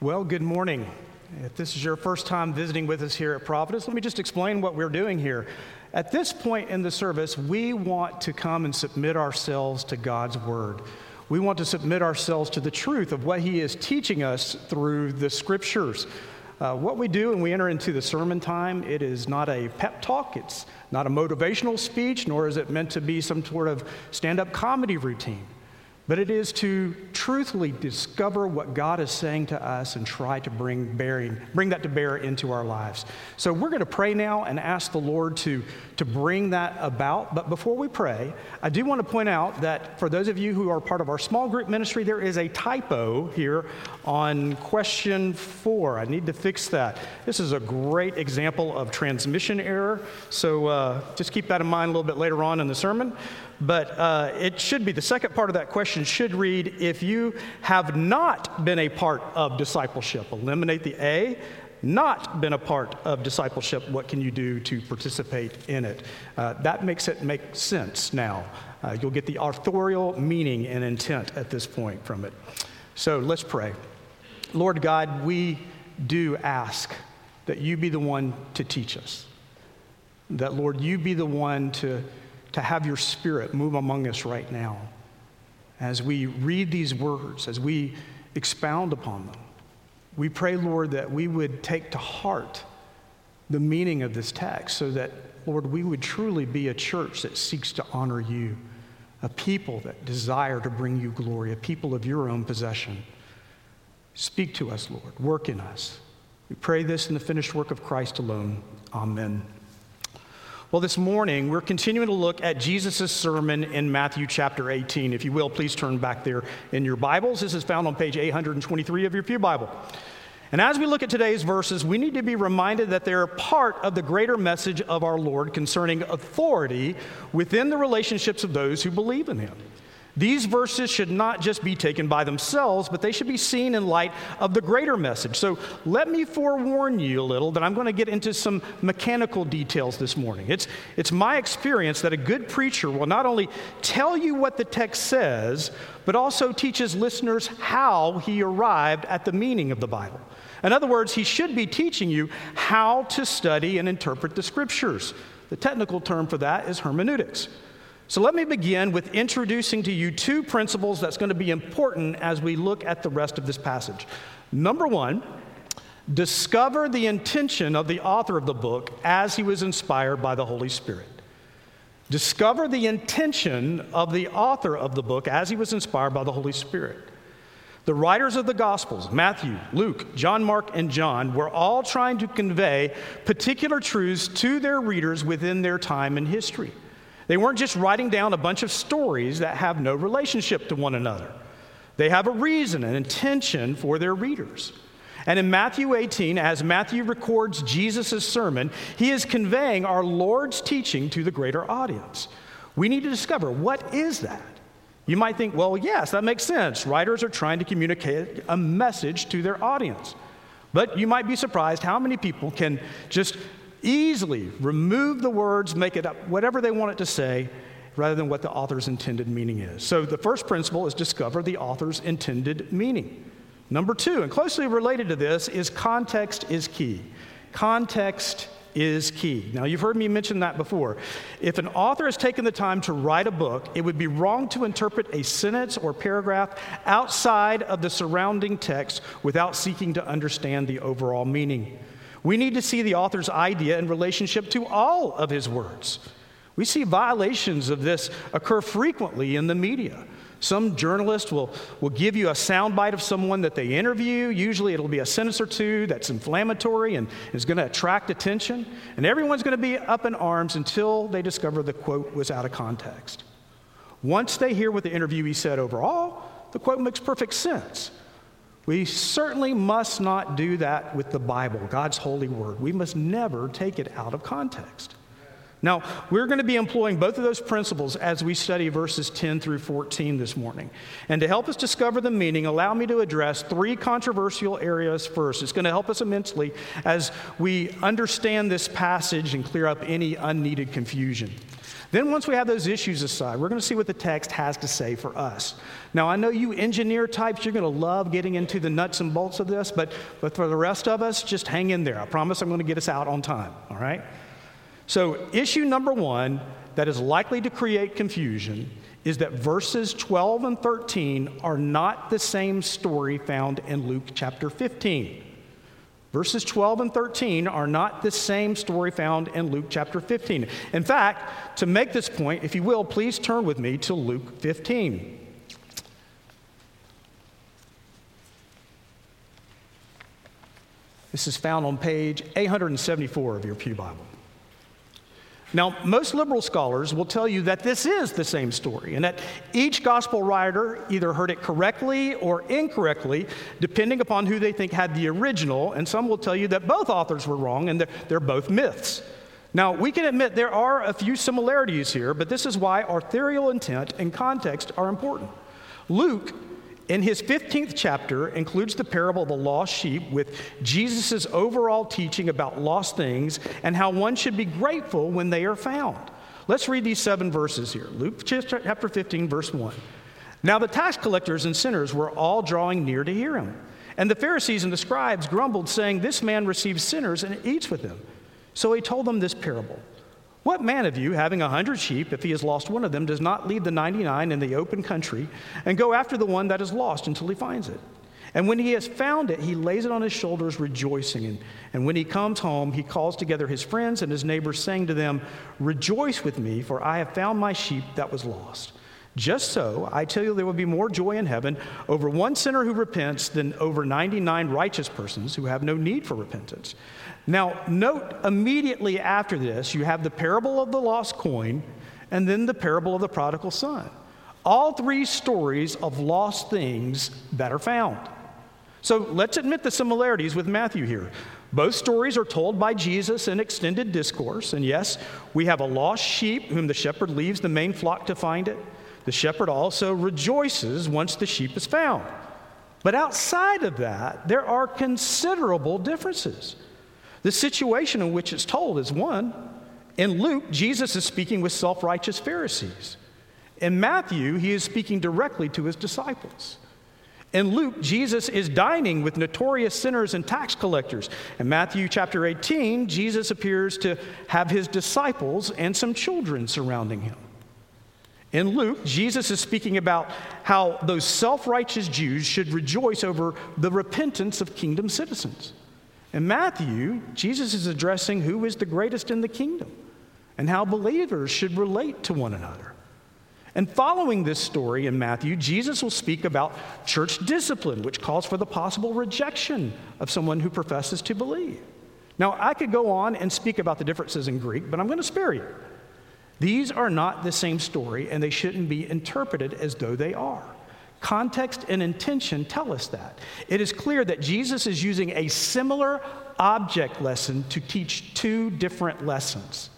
Well, good morning. If this is your first time visiting with us here at Providence, let me just explain what we're doing here. At this point in the service, we want to come and submit ourselves to God's Word. We want to submit ourselves to the truth of what He is teaching us through the Scriptures. Uh, what we do when we enter into the sermon time, it is not a pep talk, it's not a motivational speech, nor is it meant to be some sort of stand up comedy routine but it is to truthfully discover what God is saying to us and try to bring, bearing, bring that to bear into our lives. So we're going to pray now and ask the Lord to, to bring that about. But before we pray, I do want to point out that for those of you who are part of our small group ministry, there is a typo here on question four. I need to fix that. This is a great example of transmission error. So uh, just keep that in mind a little bit later on in the sermon. But uh, it should be the second part of that question should read if you have not been a part of discipleship, eliminate the A. Not been a part of discipleship, what can you do to participate in it? Uh, that makes it make sense now. Uh, you'll get the authorial meaning and intent at this point from it. So let's pray. Lord God, we do ask that you be the one to teach us. That, Lord, you be the one to to have your spirit move among us right now as we read these words, as we expound upon them. We pray, Lord, that we would take to heart the meaning of this text so that, Lord, we would truly be a church that seeks to honor you, a people that desire to bring you glory, a people of your own possession. Speak to us, Lord. Work in us. We pray this in the finished work of Christ alone. Amen. Well, this morning, we're continuing to look at Jesus' sermon in Matthew chapter 18. If you will, please turn back there in your Bibles. This is found on page 823 of your Pew Bible. And as we look at today's verses, we need to be reminded that they're part of the greater message of our Lord concerning authority within the relationships of those who believe in Him. These verses should not just be taken by themselves, but they should be seen in light of the greater message. So let me forewarn you a little that I'm going to get into some mechanical details this morning. It's, it's my experience that a good preacher will not only tell you what the text says, but also teaches listeners how he arrived at the meaning of the Bible. In other words, he should be teaching you how to study and interpret the scriptures. The technical term for that is hermeneutics. So let me begin with introducing to you two principles that's going to be important as we look at the rest of this passage. Number one, discover the intention of the author of the book as he was inspired by the Holy Spirit. Discover the intention of the author of the book as he was inspired by the Holy Spirit. The writers of the Gospels, Matthew, Luke, John, Mark, and John, were all trying to convey particular truths to their readers within their time and history. They weren't just writing down a bunch of stories that have no relationship to one another. They have a reason, an intention for their readers. And in Matthew 18, as Matthew records Jesus' sermon, he is conveying our Lord's teaching to the greater audience. We need to discover what is that? You might think, well, yes, that makes sense. Writers are trying to communicate a message to their audience. But you might be surprised how many people can just easily remove the words, make it up whatever they want it to say, rather than what the author's intended meaning is. So the first principle is discover the author's intended meaning. Number two, and closely related to this, is context is key. Context is key. Now, you've heard me mention that before. If an author has taken the time to write a book, it would be wrong to interpret a sentence or paragraph outside of the surrounding text without seeking to understand the overall meaning. We need to see the author's idea in relationship to all of his words. We see violations of this occur frequently in the media. Some journalist will, will give you a soundbite of someone that they interview. Usually it'll be a sentence or two that's inflammatory and is going to attract attention. And everyone's going to be up in arms until they discover the quote was out of context. Once they hear what the interviewee said overall, the quote makes perfect sense. We certainly must not do that with the Bible, God's holy word. We must never take it out of context. Now, we're going to be employing both of those principles as we study verses 10 through 14 this morning. And to help us discover the meaning, allow me to address three controversial areas first. It's going to help us immensely as we understand this passage and clear up any unneeded confusion. Then, once we have those issues aside, we're going to see what the text has to say for us. Now, I know you engineer types, you're going to love getting into the nuts and bolts of this, but, but for the rest of us, just hang in there. I promise I'm going to get us out on time, all right? So, issue number one that is likely to create confusion is that verses 12 and 13 are not the same story found in Luke chapter 15. Verses 12 and 13 are not the same story found in Luke chapter 15. In fact, to make this point, if you will, please turn with me to Luke 15. This is found on page 874 of your Pew Bible. Now, most liberal scholars will tell you that this is the same story and that each gospel writer either heard it correctly or incorrectly, depending upon who they think had the original, and some will tell you that both authors were wrong and they're, both myths. Now, we can admit there are a few similarities here, but this is why authorial intent and context are important. Luke in his 15th chapter includes the parable of the lost sheep with Jesus' overall teaching about lost things and how one should be grateful when they are found. Let's read these seven verses here. Luke chapter 15, verse 1. Now the tax collectors and sinners were all drawing near to hear him. And the Pharisees and the scribes grumbled, saying, This man receives sinners and eats with them. So he told them this parable. What man of you, having a hundred sheep, if he has lost one of them, does not leave the 99 in the open country and go after the one that is lost until he finds it? And when he has found it, he lays it on his shoulders, rejoicing. And, and when he comes home, he calls together his friends and his neighbors, saying to them, Rejoice with me, for I have found my sheep that was lost. Just so, I tell you, there will be more joy in heaven over one sinner who repents than over 99 righteous persons who have no need for repentance. Now, note immediately after this, you have the parable of the lost coin and then the parable of the prodigal son. All three stories of lost things that are found. So let's admit the similarities with Matthew here. Both stories are told by Jesus in extended discourse. And yes, we have a lost sheep whom the shepherd leaves the main flock to find it. The shepherd also rejoices once the sheep is found. But outside of that, there are considerable differences. The situation in which it's told is one. In Luke, Jesus is speaking with self righteous Pharisees. In Matthew, he is speaking directly to his disciples. In Luke, Jesus is dining with notorious sinners and tax collectors. In Matthew chapter 18, Jesus appears to have his disciples and some children surrounding him. In Luke, Jesus is speaking about how those self righteous Jews should rejoice over the repentance of kingdom citizens. In Matthew, Jesus is addressing who is the greatest in the kingdom and how believers should relate to one another. And following this story in Matthew, Jesus will speak about church discipline, which calls for the possible rejection of someone who professes to believe. Now, I could go on and speak about the differences in Greek, but I'm going to spare you. These are not the same story, and they shouldn't be interpreted as though they are. Context and intention tell us that. It is clear that Jesus is using a similar object lesson to teach two different lessons.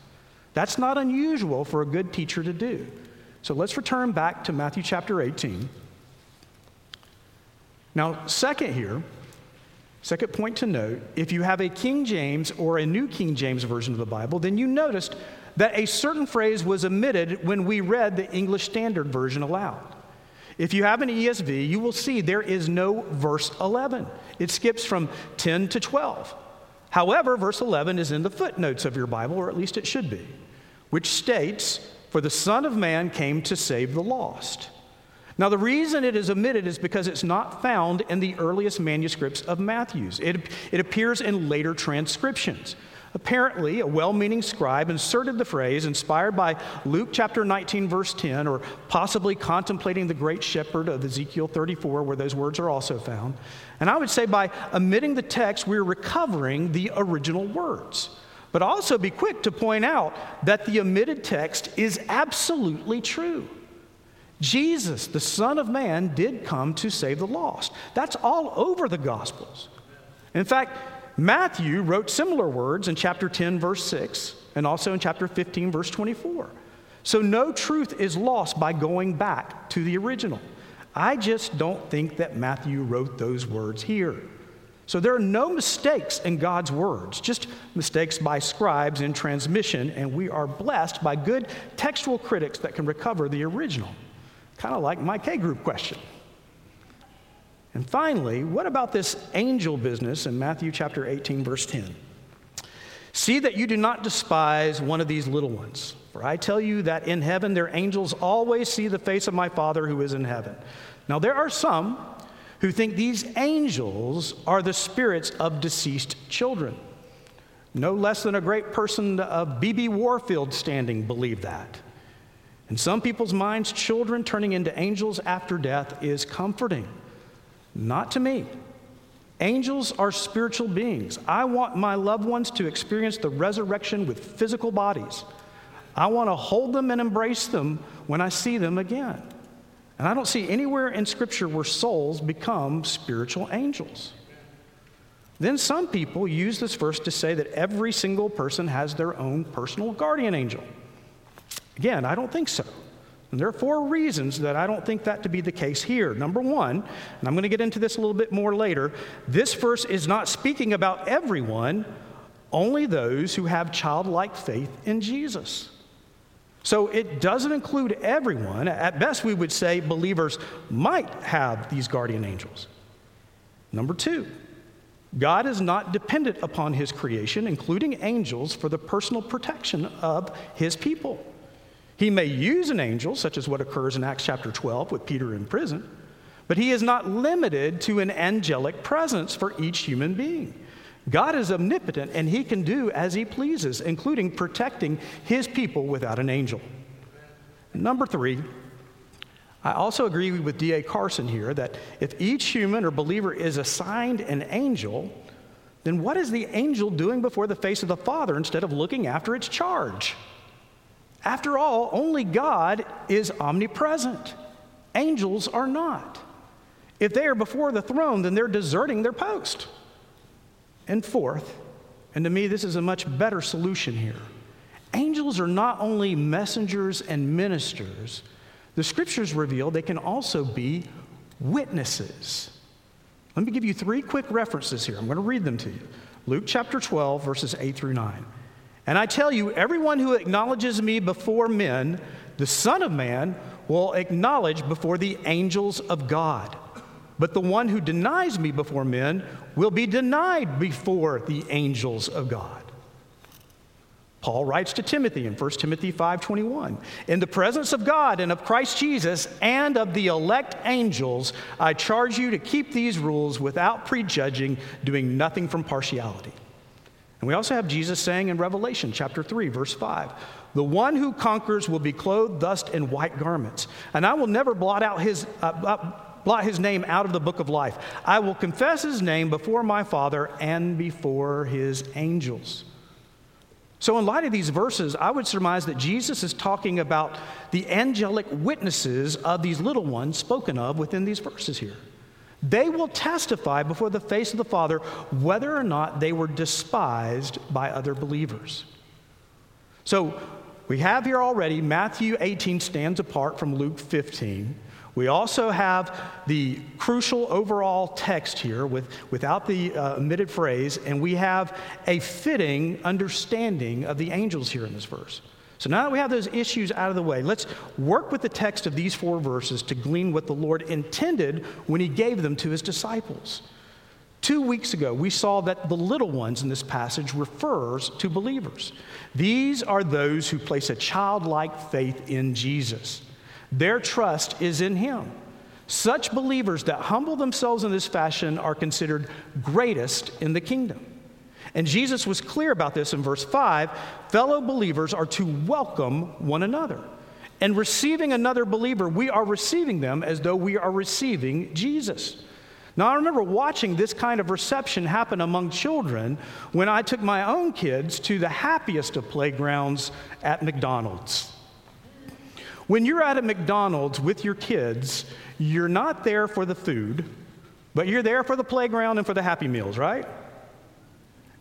That's not unusual for a good teacher to do. So let's return back to Matthew chapter 18. Now, second here, second point to note if you have a King James or a New King James version of the Bible, then you noticed that a certain phrase was omitted when we read the English Standard Version aloud. If you have an ESV, you will see there is no verse 11. It skips from 10 to 12. However, verse 11 is in the footnotes of your Bible, or at least it should be, which states, For the Son of Man came to save the lost. Now, the reason it is omitted is because it's not found in the earliest manuscripts of Matthew's. It, it appears in later transcriptions. Apparently, a well meaning scribe inserted the phrase, inspired by Luke chapter 19, verse 10, or possibly contemplating the great shepherd of Ezekiel 34, where those words are also found. And I would say by omitting the text, we're recovering the original words. But also be quick to point out that the omitted text is absolutely true. Jesus, the Son of Man, did come to save the lost. That's all over the Gospels. In fact, Matthew wrote similar words in chapter 10, verse 6, and also in chapter 15, verse 24. So no truth is lost by going back to the original. I just don't think that Matthew wrote those words here. So there are no mistakes in God's words, just mistakes by scribes in transmission, and we are blessed by good textual critics that can recover the original. Kind of like my K group question. And finally, what about this angel business in Matthew chapter 18, verse 10? See that you do not despise one of these little ones. For I tell you that in heaven their angels always see the face of my Father who is in heaven. Now, there are some who think these angels are the spirits of deceased children. No less than a great person of B.B. Warfield standing believed that. In some people's minds, children turning into angels after death is comforting. Not to me. Angels are spiritual beings. I want my loved ones to experience the resurrection with physical bodies. I want to hold them and embrace them when I see them again. And I don't see anywhere in Scripture where souls become spiritual angels. Then some people use this verse to say that every single person has their own personal guardian angel. Again, I don't think so. And there are four reasons that I don't think that to be the case here. Number one, and I'm going to get into this a little bit more later, this verse is not speaking about everyone, only those who have childlike faith in Jesus. So it doesn't include everyone. At best, we would say believers might have these guardian angels. Number two, God is not dependent upon his creation, including angels, for the personal protection of his people. He may use an angel, such as what occurs in Acts chapter 12 with Peter in prison, but he is not limited to an angelic presence for each human being. God is omnipotent and he can do as he pleases, including protecting his people without an angel. Number three, I also agree with D.A. Carson here that if each human or believer is assigned an angel, then what is the angel doing before the face of the Father instead of looking after its charge? After all, only God is omnipresent. Angels are not. If they are before the throne, then they're deserting their post. And fourth, and to me, this is a much better solution here angels are not only messengers and ministers, the scriptures reveal they can also be witnesses. Let me give you three quick references here. I'm going to read them to you Luke chapter 12, verses 8 through 9. And I tell you, everyone who acknowledges me before men, the Son of Man, will acknowledge before the angels of God. But the one who denies me before men will be denied before the angels of God. Paul writes to Timothy in 1 Timothy 5:21, "In the presence of God and of Christ Jesus and of the elect angels, I charge you to keep these rules without prejudging, doing nothing from partiality." And we also have Jesus saying in Revelation chapter 3, verse 5, the one who conquers will be clothed thus in white garments, and I will never blot out his, uh, uh, blot his name out of the book of life. I will confess his name before my Father and before his angels. So, in light of these verses, I would surmise that Jesus is talking about the angelic witnesses of these little ones spoken of within these verses here. They will testify before the face of the Father whether or not they were despised by other believers. So we have here already Matthew 18 stands apart from Luke 15. We also have the crucial overall text here with, without the uh, omitted phrase, and we have a fitting understanding of the angels here in this verse. So now that we have those issues out of the way, let's work with the text of these four verses to glean what the Lord intended when He gave them to His disciples. Two weeks ago, we saw that the little ones in this passage refers to believers. These are those who place a childlike faith in Jesus. Their trust is in Him. Such believers that humble themselves in this fashion are considered greatest in the kingdom. And Jesus was clear about this in verse 5 fellow believers are to welcome one another. And receiving another believer, we are receiving them as though we are receiving Jesus. Now, I remember watching this kind of reception happen among children when I took my own kids to the happiest of playgrounds at McDonald's. When you're at a McDonald's with your kids, you're not there for the food, but you're there for the playground and for the happy meals, right?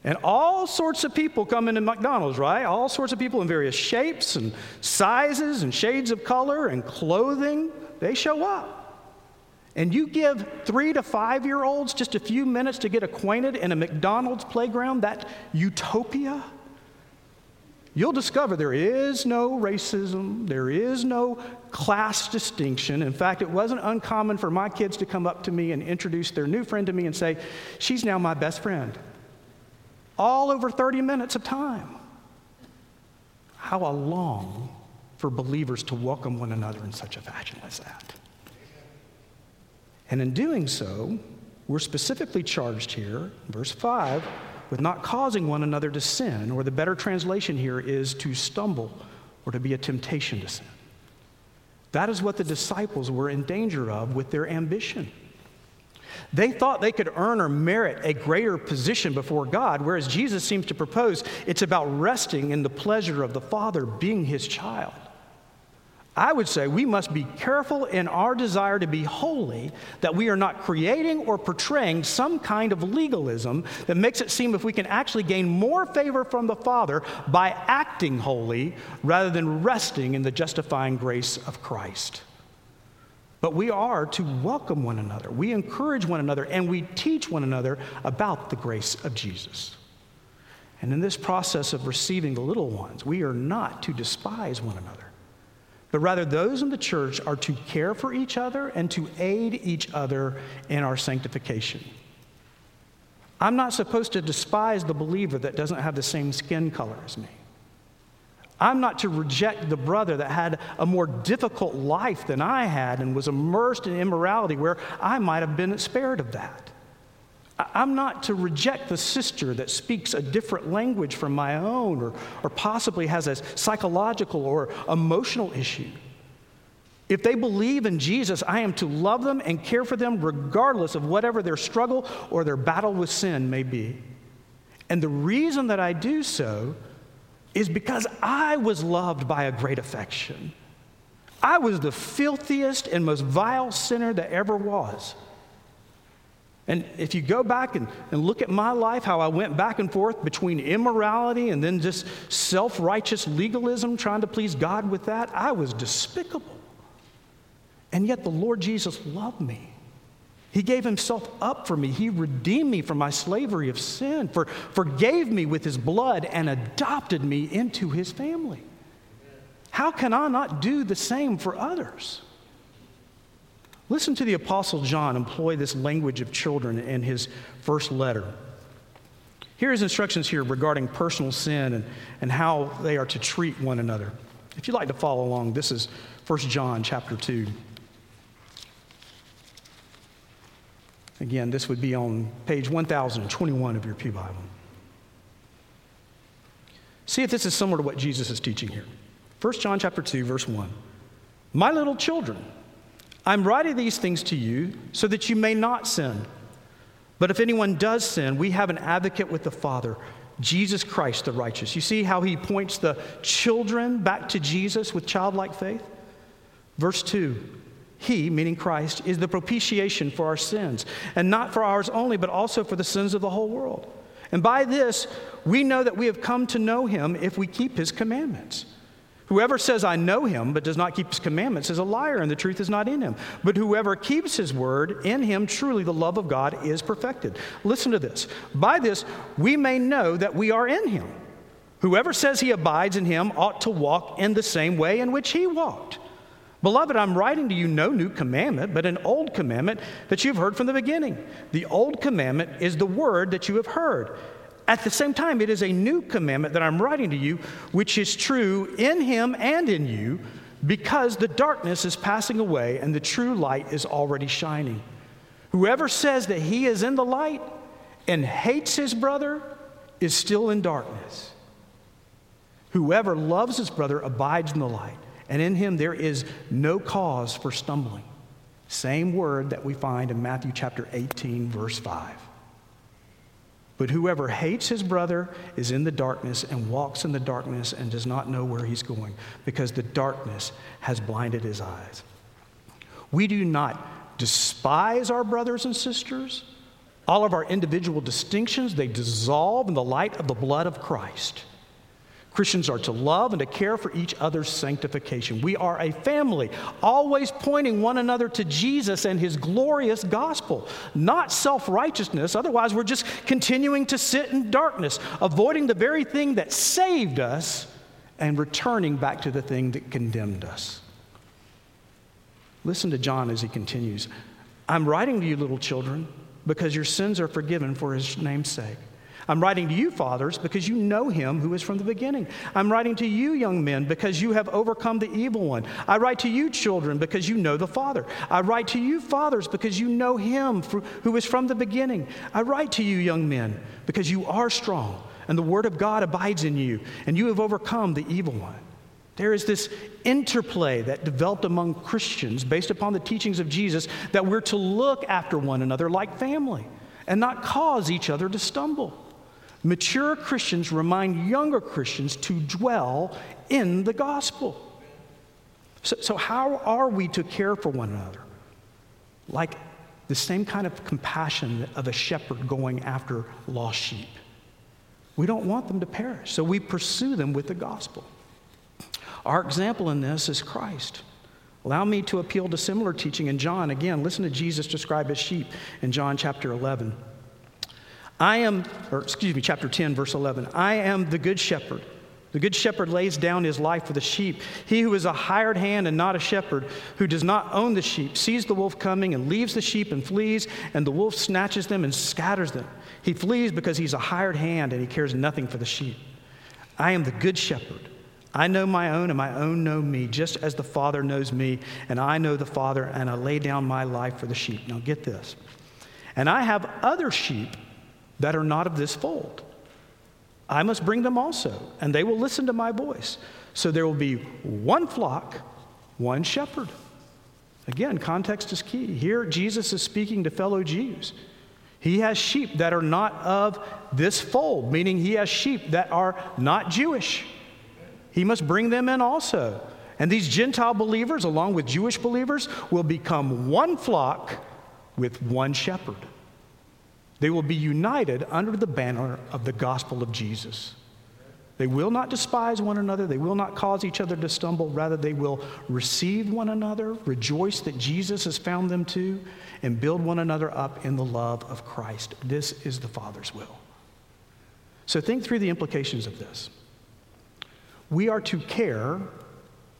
And all sorts of people come into McDonald's, right? All sorts of people in various shapes and sizes and shades of color and clothing. They show up. And you give three to five year olds just a few minutes to get acquainted in a McDonald's playground, that utopia, you'll discover there is no racism, there is no class distinction. In fact, it wasn't uncommon for my kids to come up to me and introduce their new friend to me and say, She's now my best friend all over 30 minutes of time. How long for believers to welcome one another in such a fashion as that. And in doing so, we're specifically charged here, verse 5, with not causing one another to sin, or the better translation here is to stumble or to be a temptation to sin. That is what the disciples were in danger of with their ambition. They thought they could earn or merit a greater position before God, whereas Jesus seems to propose it's about resting in the pleasure of the Father being his child. I would say we must be careful in our desire to be holy that we are not creating or portraying some kind of legalism that makes it seem if we can actually gain more favor from the Father by acting holy rather than resting in the justifying grace of Christ. But we are to welcome one another. We encourage one another and we teach one another about the grace of Jesus. And in this process of receiving the little ones, we are not to despise one another, but rather those in the church are to care for each other and to aid each other in our sanctification. I'm not supposed to despise the believer that doesn't have the same skin color as me. I'm not to reject the brother that had a more difficult life than I had and was immersed in immorality where I might have been spared of that. I'm not to reject the sister that speaks a different language from my own or, or possibly has a psychological or emotional issue. If they believe in Jesus, I am to love them and care for them regardless of whatever their struggle or their battle with sin may be. And the reason that I do so is because I was loved by a great affection. I was the filthiest and most vile sinner that ever was. And if you go back and, and look at my life, how I went back and forth between immorality and then just self righteous legalism, trying to please God with that, I was despicable. And yet the Lord Jesus loved me. He gave himself up for me. He redeemed me from my slavery of sin, for, forgave me with his blood, and adopted me into his family. How can I not do the same for others? Listen to the Apostle John employ this language of children in his first letter. Here is instructions here regarding personal sin and, and how they are to treat one another. If you'd like to follow along, this is 1 John chapter 2. Again, this would be on page 1021 of your Pew Bible. See if this is similar to what Jesus is teaching here. 1 John chapter 2 verse 1. My little children, I'm writing these things to you so that you may not sin. But if anyone does sin, we have an advocate with the Father, Jesus Christ the righteous. You see how he points the children back to Jesus with childlike faith? Verse 2 he, meaning Christ, is the propitiation for our sins, and not for ours only, but also for the sins of the whole world. And by this, we know that we have come to know him if we keep his commandments. Whoever says, I know him, but does not keep his commandments, is a liar, and the truth is not in him. But whoever keeps his word, in him truly the love of God is perfected. Listen to this. By this, we may know that we are in him. Whoever says he abides in him ought to walk in the same way in which he walked. Beloved, I'm writing to you no new commandment, but an old commandment that you've heard from the beginning. The old commandment is the word that you have heard. At the same time, it is a new commandment that I'm writing to you, which is true in him and in you, because the darkness is passing away and the true light is already shining. Whoever says that he is in the light and hates his brother is still in darkness. Whoever loves his brother abides in the light and in him there is no cause for stumbling. Same word that we find in Matthew chapter 18, verse 5. But whoever hates his brother is in the darkness and walks in the darkness and does not know where he's going because the darkness has blinded his eyes. We do not despise our brothers and sisters. All of our individual distinctions, they dissolve in the light of the blood of Christ. Christians are to love and to care for each other's sanctification. We are a family, always pointing one another to Jesus and his glorious gospel, not self righteousness. Otherwise, we're just continuing to sit in darkness, avoiding the very thing that saved us and returning back to the thing that condemned us. Listen to John as he continues I'm writing to you, little children, because your sins are forgiven for his name's sake. I'm writing to you, fathers, because you know him who is from the beginning. I'm writing to you, young men, because you have overcome the evil one. I write to you, children, because you know the Father. I write to you, fathers, because you know him who is from the beginning. I write to you, young men, because you are strong, and the word of God abides in you, and you have overcome the evil one. There is this interplay that developed among Christians based upon the teachings of Jesus that we're to look after one another like family and not cause each other to stumble. Mature Christians remind younger Christians to dwell in the gospel. So, so, how are we to care for one another? Like the same kind of compassion of a shepherd going after lost sheep. We don't want them to perish, so we pursue them with the gospel. Our example in this is Christ. Allow me to appeal to similar teaching in John. Again, listen to Jesus describe his sheep in John chapter 11. I am, or excuse me, chapter 10, verse 11. I am the good shepherd. The good shepherd lays down his life for the sheep. He who is a hired hand and not a shepherd, who does not own the sheep, sees the wolf coming and leaves the sheep and flees, and the wolf snatches them and scatters them. He flees because he's a hired hand and he cares nothing for the sheep. I am the good shepherd. I know my own, and my own know me, just as the Father knows me, and I know the Father, and I lay down my life for the sheep. Now get this. And I have other sheep that are not of this fold. I must bring them also, and they will listen to my voice. So there will be one flock, one shepherd. Again, context is key. Here, Jesus is speaking to fellow Jews. He has sheep that are not of this fold, meaning he has sheep that are not Jewish. He must bring them in also. And these Gentile believers, along with Jewish believers, will become one flock with one shepherd. They will be united under the banner of the gospel of Jesus. They will not despise one another. They will not cause each other to stumble. Rather, they will receive one another, rejoice that Jesus has found them too, and build one another up in the love of Christ. This is the Father's will. So think through the implications of this. We are to care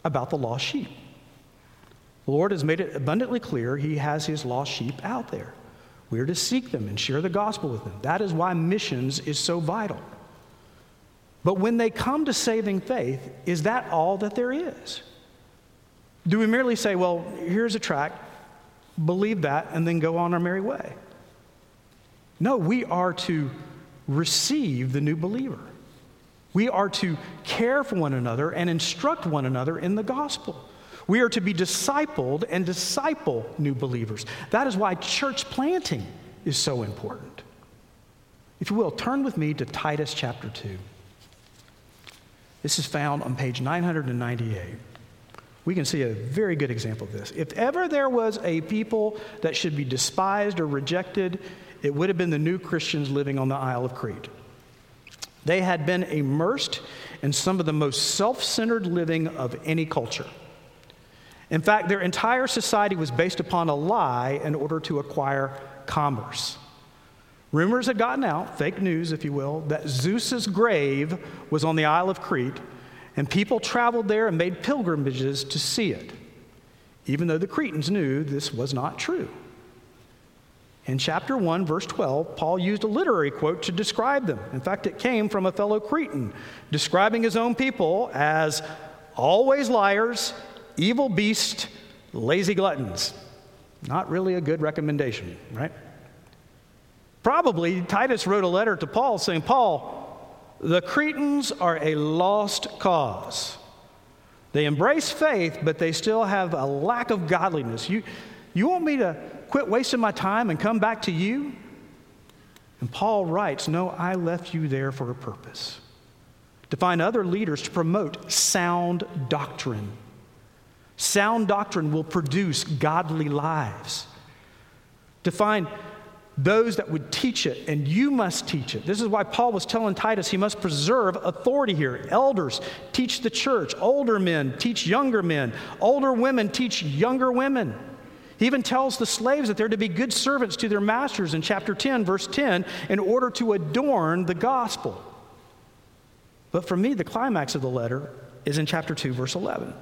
about the lost sheep. The Lord has made it abundantly clear He has His lost sheep out there. We are to seek them and share the gospel with them. That is why missions is so vital. But when they come to saving faith, is that all that there is? Do we merely say, well, here's a tract, believe that, and then go on our merry way? No, we are to receive the new believer. We are to care for one another and instruct one another in the gospel. We are to be discipled and disciple new believers. That is why church planting is so important. If you will, turn with me to Titus chapter 2. This is found on page 998. We can see a very good example of this. If ever there was a people that should be despised or rejected, it would have been the new Christians living on the Isle of Crete. They had been immersed in some of the most self centered living of any culture. In fact, their entire society was based upon a lie in order to acquire commerce. Rumors had gotten out, fake news, if you will, that Zeus's grave was on the Isle of Crete, and people traveled there and made pilgrimages to see it, even though the Cretans knew this was not true. In chapter 1, verse 12, Paul used a literary quote to describe them. In fact, it came from a fellow Cretan, describing his own people as always liars, evil beast, lazy gluttons. Not really a good recommendation, right? Probably Titus wrote a letter to Paul saying, Paul, the Cretans are a lost cause. They embrace faith, but they still have a lack of godliness. You, you want me to quit wasting my time and come back to you? And Paul writes, No, I left you there for a purpose to find other leaders to promote sound doctrine Sound doctrine will produce godly lives. To find those that would teach it, and you must teach it. This is why Paul was telling Titus he must preserve authority here. Elders teach the church, older men teach younger men, older women teach younger women. He even tells the slaves that they're to be good servants to their masters in chapter 10, verse 10, in order to adorn the gospel. But for me, the climax of the letter is in chapter 2, verse 11.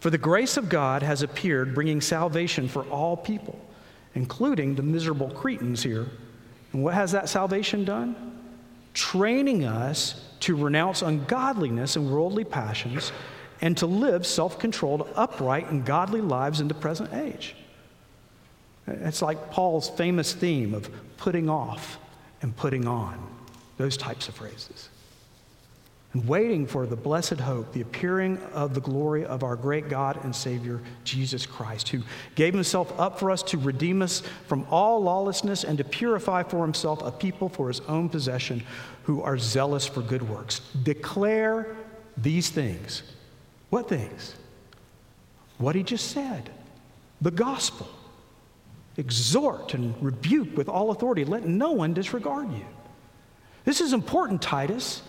For the grace of God has appeared, bringing salvation for all people including the miserable Cretans here. And what has that salvation done? Training us to renounce ungodliness and worldly passions and to live self controlled, upright, and godly lives in the present age. It's like Paul's famous theme of putting off and putting on, those types of phrases and waiting for the blessed hope, the appearing of the glory of our great God and Savior, Jesus Christ, who gave himself up for us to redeem us from all lawlessness and to purify for himself a people for his own possession who are zealous for good works. Declare these things. What things? What he just said the gospel. Exhort and rebuke with all authority. Let no one disregard you. This is important, Titus.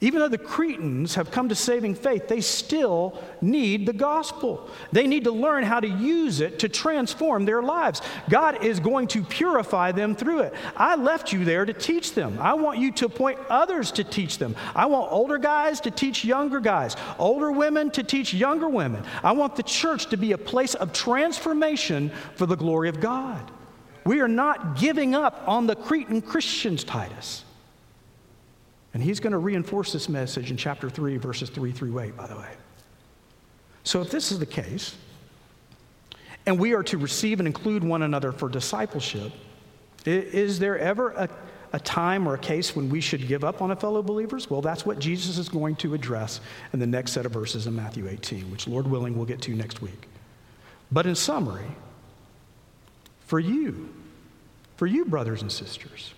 Even though the Cretans have come to saving faith, they still need the gospel. They need to learn how to use it to transform their lives. God is going to purify them through it. I left you there to teach them. I want you to appoint others to teach them. I want older guys to teach younger guys, older women to teach younger women. I want the church to be a place of transformation for the glory of God. We are not giving up on the Cretan Christians, Titus. And he's going to reinforce this message in chapter 3, verses 3 through 8, by the way. So, if this is the case, and we are to receive and include one another for discipleship, is there ever a, a time or a case when we should give up on a fellow believers? Well, that's what Jesus is going to address in the next set of verses in Matthew 18, which, Lord willing, we'll get to next week. But in summary, for you, for you, brothers and sisters,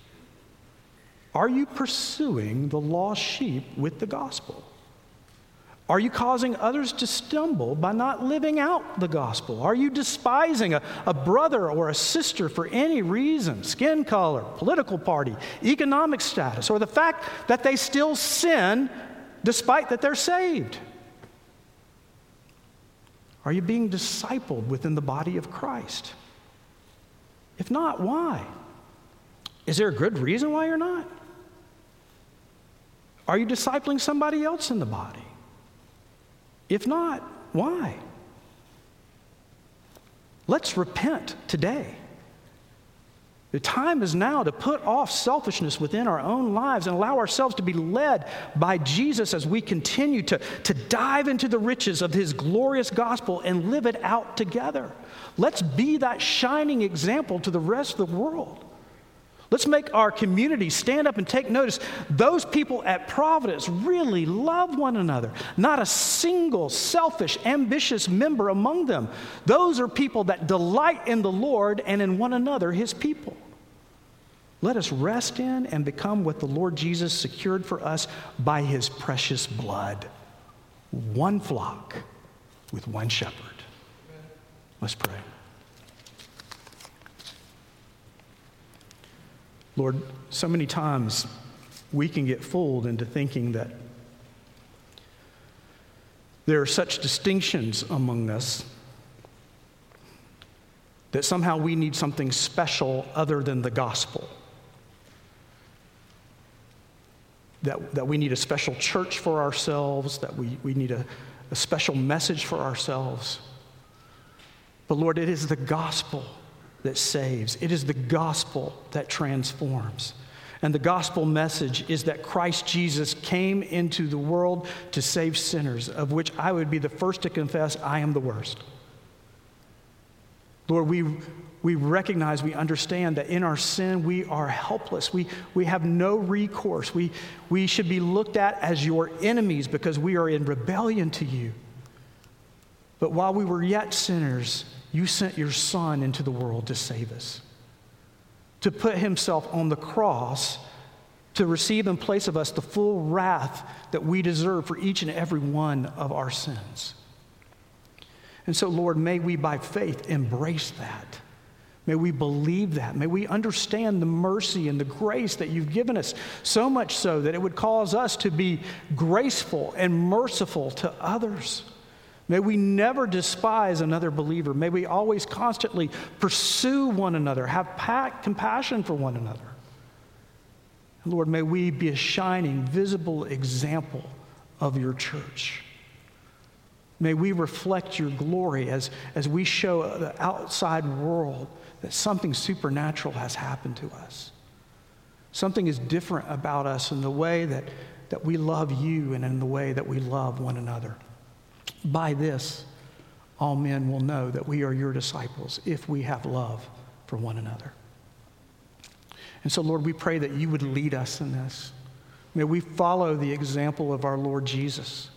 are you pursuing the lost sheep with the gospel? Are you causing others to stumble by not living out the gospel? Are you despising a, a, brother or a sister for any reason skin color, political party, economic status, or the fact that they still sin despite that they're saved? Are you being discipled within the body of Christ? If not, why? Is there a good reason why you're not? Are you discipling somebody else in the body? If not, why? Let's repent today. The time is now to put off selfishness within our own lives and allow ourselves to be led by Jesus as we continue to, to dive into the riches of his glorious gospel and live it out together. Let's be that shining example to the rest of the world. Let's make our community stand up and take notice. Those people at Providence really love one another. Not a single selfish, ambitious member among them. Those are people that delight in the Lord and in one another, his people. Let us rest in and become what the Lord Jesus secured for us by his precious blood. One flock with one shepherd. Let's pray. Lord, so many times we can get fooled into thinking that there are such distinctions among us that somehow we need something special other than the gospel. That, that we need a special church for ourselves, that we, we need a, a special message for ourselves. But Lord, it is the gospel that saves, it is the gospel that transforms. And the gospel message is that Christ Jesus came into the world to save sinners, of which I would be the first to confess I am the worst. Lord, we, we recognize, we understand that in our sin we are helpless. We, we have no recourse. We, we should be looked at as your enemies because we are in rebellion to you. But while we were yet sinners, you sent your Son into the world to save us, to put himself on the cross to receive in place of us the full wrath that we deserve for each and every one of our sins. And so, Lord, may we by faith embrace that. May we believe that. May we understand the mercy and the grace that you've given us, so much so that it would cause us to be graceful and merciful to others. May we never despise another believer. May we always constantly pursue one another, have compassion for one another. And Lord, may we be a shining, visible example of your church. May we reflect your glory as, as we show the outside world that something supernatural has happened to us. Something is different about us in the way that, that we love you and in the way that we love one another. By this, all men will know that we are your disciples if we have love for one another. And so, Lord, we pray that you would lead us in this. May we follow the example of our Lord Jesus.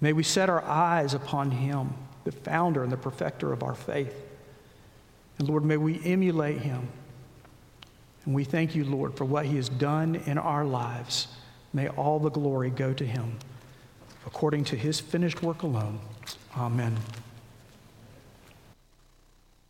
May we set our eyes upon him, the founder and the perfecter of our faith. And Lord, may we emulate him. And we thank you, Lord, for what he has done in our lives. May all the glory go to him according to his finished work alone. Amen.